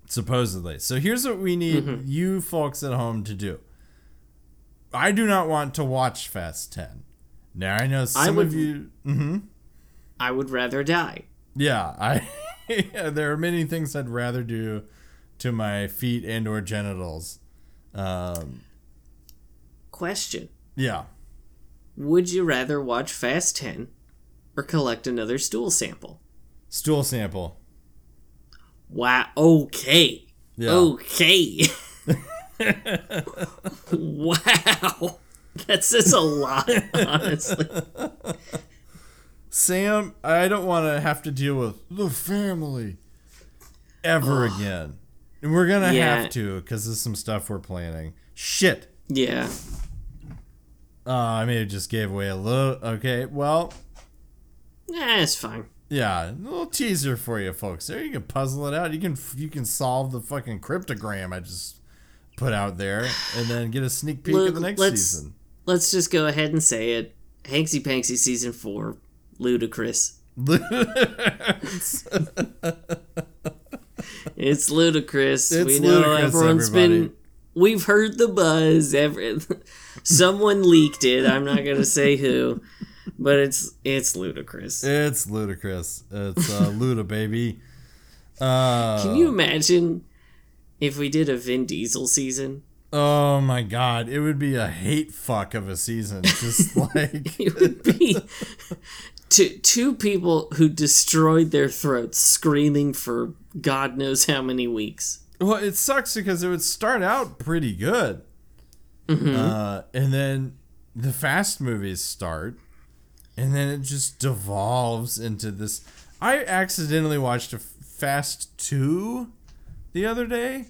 supposedly. So here's what we need Mm-hmm. you folks at home to do. I do not want to watch Fast 10. Now I know some would- of you Mhm. I would rather die. Yeah, I yeah, there are many things I'd rather do to my feet and or genitals. Um Question. yeah. Would you rather watch Fast 10 or collect another stool sample? Stool sample. Wow. Okay. Yeah. Okay. wow. That says a lot, honestly. Sam, I don't want to have to deal with the family ever again. And we're going to Yeah. have to because there's some stuff we're planning. Shit. Yeah. Uh, I may have just gave away a little. Okay, well, Nah, it's fine. yeah, a little teaser for you folks. There, you can puzzle it out. You can you can solve the fucking cryptogram I just put out there, and then get a sneak peek Look, of the next let's- season. Let's just go ahead and say it. Hanksy Panksy season 4. Ludicrous. It's ludicrous. It's we know ludicrous, everyone's everybody. been. We've heard the buzz. Every someone leaked it. I'm not gonna say who, but it's it's ludicrous. it's ludicrous. It's uh, Luda baby. Uh, Can you imagine if we did a Vin Diesel season? Oh my god, it would be a hate fuck of a season. Just like It would be two two people who destroyed their throats, screaming for God knows how many weeks. well, it sucks because it would start out pretty good, uh, and then the fast movies start, and then it just devolves into this. I accidentally watched a Fast Two the other day.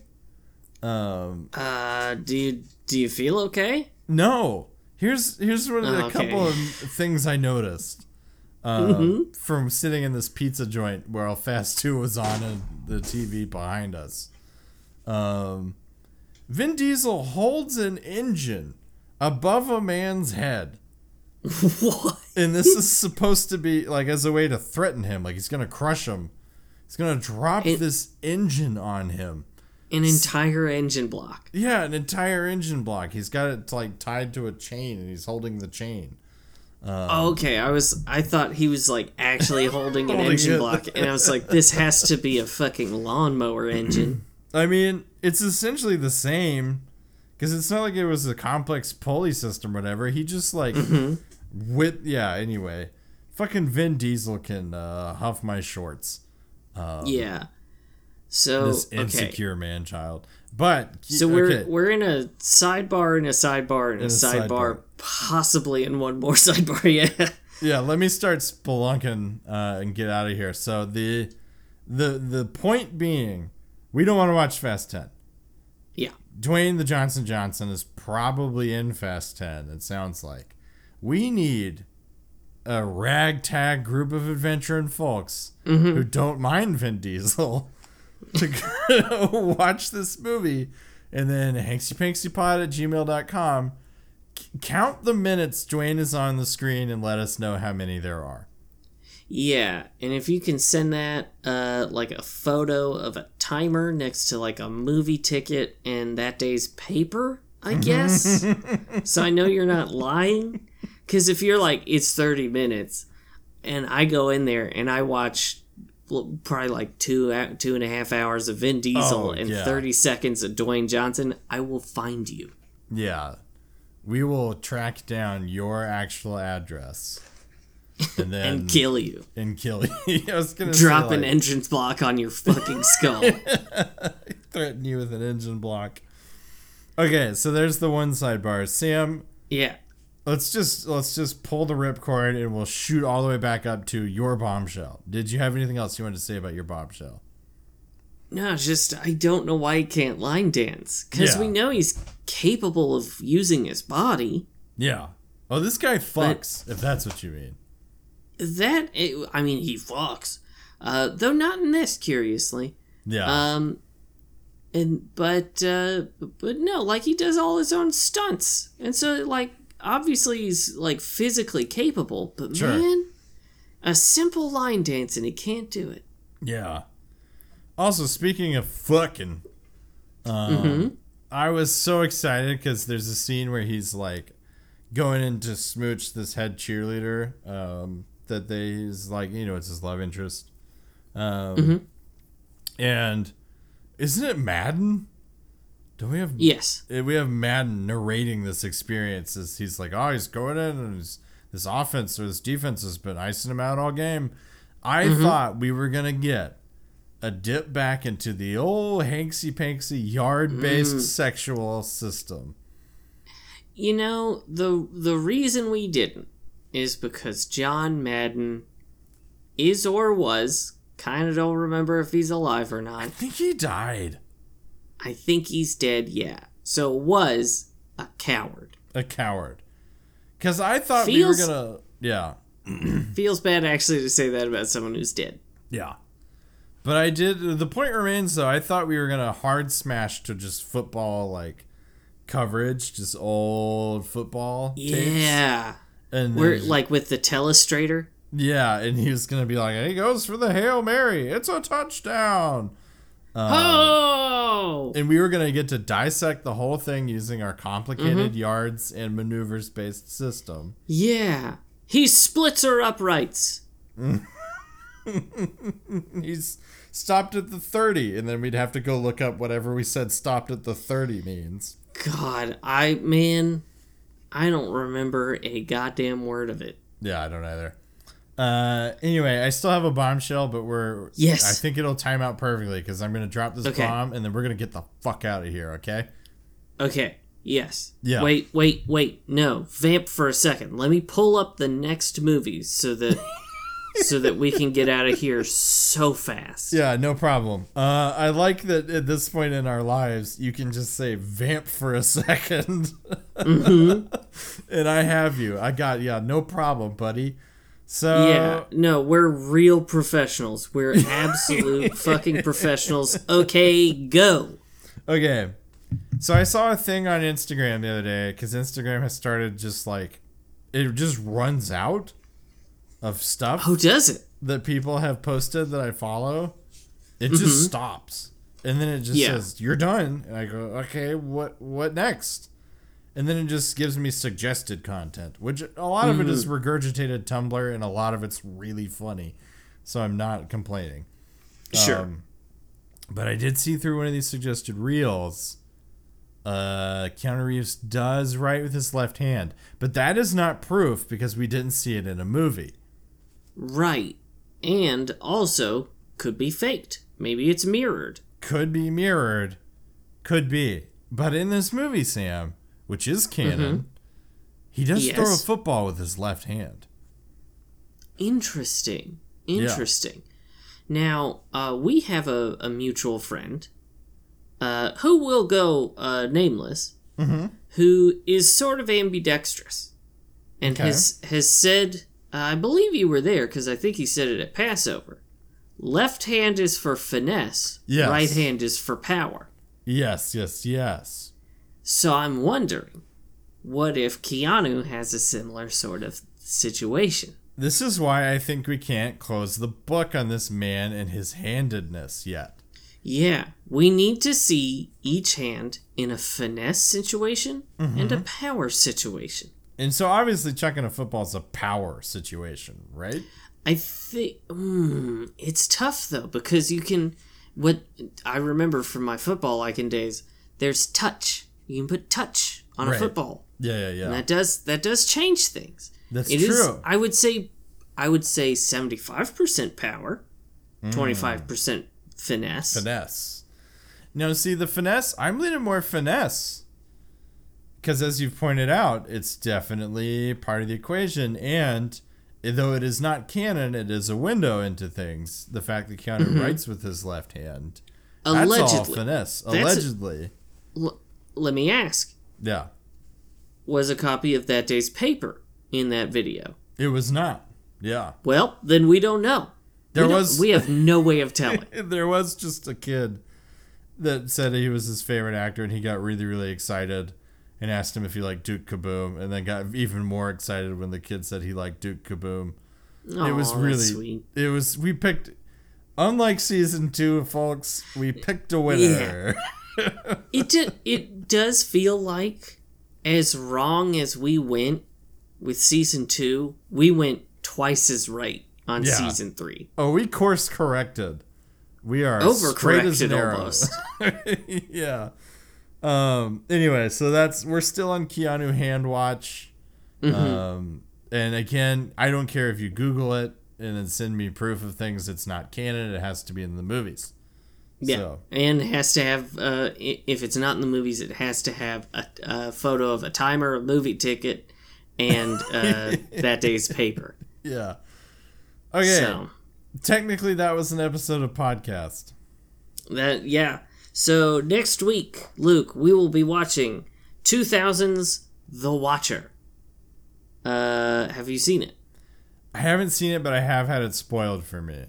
Um, Uh, do you do you feel okay? No. Here's here's what Oh, a okay. couple of things I noticed um, from sitting in this pizza joint where Fast Two was on and the TV behind us. Um, Vin Diesel holds an engine above a man's head, What? and this is supposed to be like as a way to threaten him, like he's gonna crush him. He's gonna drop It- this engine on him. An entire engine block. Yeah, an entire engine block. He's got it like tied to a chain, and he's holding the chain. Um, oh, okay, I was I thought he was like actually holding an Holding engine it. block, and I was like, this has to be a fucking lawnmower engine. I mean, it's essentially the same because it's not like it was a complex pulley system or whatever. He just like mm-hmm. with yeah. Anyway, fucking Vin Diesel can uh, huff my shorts. Um, yeah. So This Oh, okay, insecure man child. But so we're okay. we're in a sidebar and a sidebar and a, sidebar, sidebar. possibly in one more sidebar. Yeah. yeah. Let me start spelunking uh, and get out of here. So the the the point being, we don't want to watch Fast Ten. Yeah. Dwayne the Johnson Johnson is probably in Fast 10, it sounds like. We need a ragtag group of adventuring folks who don't mind Vin Diesel to go watch this movie and then hanksypanksypod at gmail.com. c- Count the minutes Dwayne is on the screen and let us know how many there are. Yeah, and if you can send that uh like a photo of a timer next to like a movie ticket and that day's paper, I guess. so I know you're not lying. Cause if you're like it's 30 minutes and I go in there and I watch probably like two two and a half hours of Vin Diesel Oh, and yeah. 30 seconds of Dwayne Johnson, I will find you. Yeah. We will track down your actual address. And then And kill you. and kill you. I was gonna Drop say, an like, entrance block on your fucking skull. threaten you with an engine block. Okay, so there's the one sidebar. Sam, yeah. Let's just let's just pull the ripcord and we'll shoot all the way back up to your bombshell. Did you have anything else you wanted to say about your bombshell? No, just I don't know why he can't line dance. Because Yeah. we know he's capable of using his body. Yeah. Oh, this guy fucks, if that's what you mean. That it, I mean, he fucks. Uh, though not in this, curiously. Yeah. Um, and but uh, but no, like he does all his own stunts, and so like obviously he's like physically capable. But Sure. man, a simple line dance and he can't do it. Yeah. Also, speaking of fucking, um, Mm-hmm. I was so excited because there's a scene where he's like going in to smooch this head cheerleader um, that they is like you know it's his love interest, um, Mm-hmm. and isn't it Madden? Do we have Yes. eh, we have Madden narrating this experience as he's like, oh, he's going in and he's, this offense or this defense has been icing him out all game. I thought we were gonna get a dip back into the old hanksy panksy yard based sexual system. You know, the the reason we didn't is because John Madden is or was, kind of don't remember if he's alive or not. I think he died. I think he's dead, yeah. So was a coward. A coward. Cause I thought Feels- we were gonna yeah. Feels bad actually to say that about someone who's dead. Yeah. But I did. The point remains, though. I thought we were gonna hard smash to just football like coverage, just old football. tapes. Yeah. and We're like with the telestrator. yeah, and he was gonna be like, "He goes for the hail mary. It's a touchdown." Oh! And we were gonna get to dissect the whole thing using our complicated mm-hmm. yards and maneuvers based system. Yeah. He splits her uprights. He's stopped at the thirty, and then we'd have to go look up whatever we said stopped at the thirty means. God, I man, I don't remember a goddamn word of it. Yeah, I don't either. Uh, anyway, I still have a bombshell, but we're Yes. I think it'll time out perfectly because I'm gonna drop this Okay. bomb and then we're gonna get the fuck out of here. Okay? Okay. Yes. Yeah. Wait, wait, wait. No. Vamp for a second. Let me pull up the next movies so that so that we can get out of here so fast. Yeah, no problem. Uh, I like that at this point in our lives, you can just say "vamp" for a 2nd and I have you. I got yeah, no problem, buddy. So Yeah. No, we're real professionals. We're absolute fucking professionals. Okay, go. okay, so I saw a thing on Instagram the other day because Instagram has started just like it just runs out of stuff Who does it? that people have posted that I follow. It just mm-hmm. stops. and then it just Yeah. says you're done, and I go, okay, what what next? And then it just gives me suggested content, which a lot of it is Mm. regurgitated Tumblr, and a lot of it's really funny, so I'm not complaining. Sure. Um, but I did see through one of these suggested reels. Uh, Keanu Reeves does write with his left hand, but that is not proof because we didn't see it in a movie. right. And also could be faked. Maybe it's mirrored. Could be mirrored, could be. But in this movie, Sam, which is canon, he does throw a football with his left hand. Interesting. Interesting. Now, uh, we have a, a mutual friend uh, who will go uh, nameless, who is sort of ambidextrous and Okay. has, has said, uh, I believe you were there because I think he said it at Passover. Left hand is for finesse, Yes. right hand is for power. Yes, yes, yes. So I'm wondering, what if Keanu has a similar sort of situation? This is why I think we can't close the book on this man and his handedness yet. Yeah, we need to see each hand in a finesse situation and a power situation. And so obviously chucking a football is a power situation, right? I think mm, it's tough though because you can. What I remember from my football liking days, there's touch. You can put touch on Right. a football, Yeah, yeah, yeah. and that does that does change things. That's It is. true. I would say, I would say seventy five percent power, Mm. twenty five percent finesse. finesse. Now, see the finesse. I'm leaning more finesse because, as you've pointed out, it's definitely part of the equation. And though it is not canon, it is a window into things. The fact that Keanu writes with his left hand, that's all Allegedly. finesse. A- Allegedly, L- let me ask: yeah, Was a copy of that day's paper in that video? it was not. Yeah, Well, then we don't know. There we was- We have no way of telling. there was just a kid that said he was his favorite actor, and he got really, really excited. And asked him if he liked Duke Kaboom, and then got even more excited when the kid said he liked Duke Kaboom. Aw, it was really sweet. it was we picked unlike season two folks we picked a winner It did it does feel like as wrong as we went with season two, we went twice as right on Yeah. season three. oh we course corrected we are straight as an Overcorrected almost. yeah um anyway so that's we're still on keanu hand watch Mm-hmm. um and again i don't care if you google it and then send me proof of things it's not canon it has to be in the movies Yeah, So- and it has to have. Uh, if it's not in the movies, it has to have a, a photo of a timer, a movie ticket, and uh, that day's paper. yeah okay So technically that was an episode of podcast that yeah. So next week, Luke, we will be watching 2000's The Watcher. Uh, have you seen it? I haven't seen it, but I have had it spoiled for me.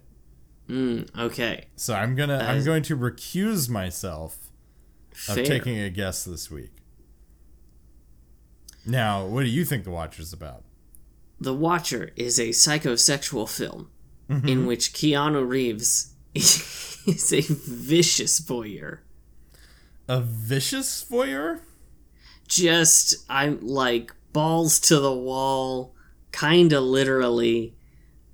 Mm, okay. So I'm gonna I'm going to recuse myself of taking a guess this week. Now, what do you think The Watcher's about? The Watcher is a psychosexual film Mm-hmm. in which Keanu Reeves is a vicious voyeur. A vicious voyeur? Just I'm like balls to the wall, kind of literally.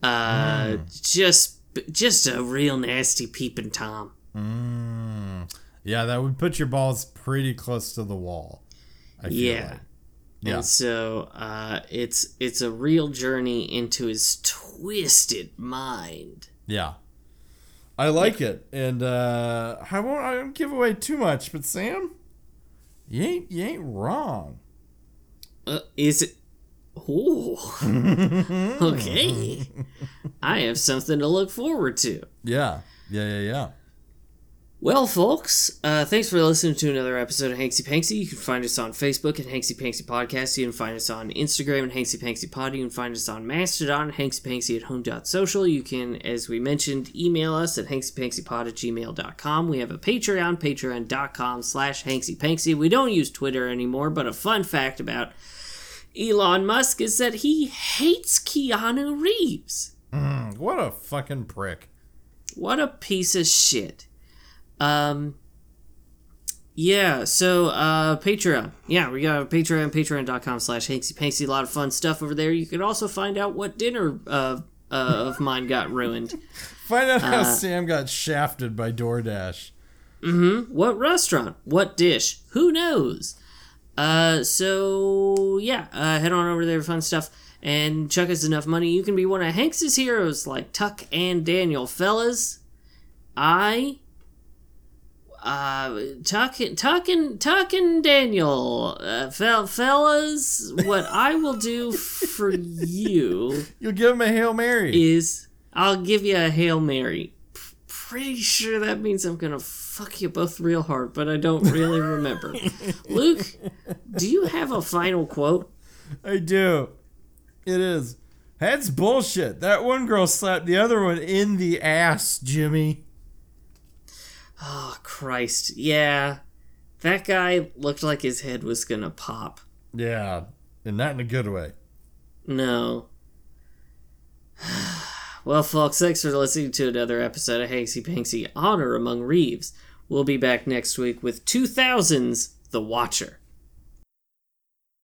Uh, just just a real nasty peeping tom. Mm. Yeah, that would put your balls pretty close to the wall. Yeah. like. Yeah. And so uh, it's it's a real journey into his twisted mind. Yeah. I like it. And uh I won't I won't give away too much, but Sam, you ain't you ain't wrong. Uh, is it? Ooh. okay. I have something to look forward to. Yeah. Yeah, yeah, yeah. Well, folks, uh, thanks for listening to another episode of Hanksy Panksy. You can find us on Facebook at Hanksy Panksy Podcast. You can find us on Instagram at Hanksy Panksy Pod. You can find us on Mastodon at hanksy at home.social. You can, as we mentioned, email us at hanksy at gmail.com. We have a Patreon, patreon.com slash hanksy We don't use Twitter anymore, but a fun fact about Elon Musk is that he hates Keanu Reeves. What a fucking prick. What a piece of shit. Um, yeah, so uh, Patreon. Yeah, we got a Patreon, patreon.com slash Hanksy Panksy. A lot of fun stuff over there. You can also find out what dinner uh, uh, of mine got ruined. Find out how Uh, Sam got shafted by DoorDash. Mhm. What restaurant? What dish? Who knows? Uh, so yeah, uh, head on over there fun stuff and chuck us enough money. You can be one of Hanks's heroes like Tuck and Daniel. Fellas, I, uh, Tuck, Tuck and, Tuck and Daniel, uh, fel- fellas, what I will do for you You'll give him a Hail Mary. is I'll give you a Hail Mary. P- pretty sure that means I'm gonna fuck you both real hard, but I don't really remember. Luke, do you have a final quote? I do. It is. That's bullshit. That one girl slapped the other one in the ass, Jimmy. Oh, Christ. Yeah. That guy looked like his head was gonna pop. Yeah. And not in a good way. No. Well, folks, thanks for listening to another episode of Hanksy Panksy Honor Among Reeves. We'll be back next week with 2000's The Watcher.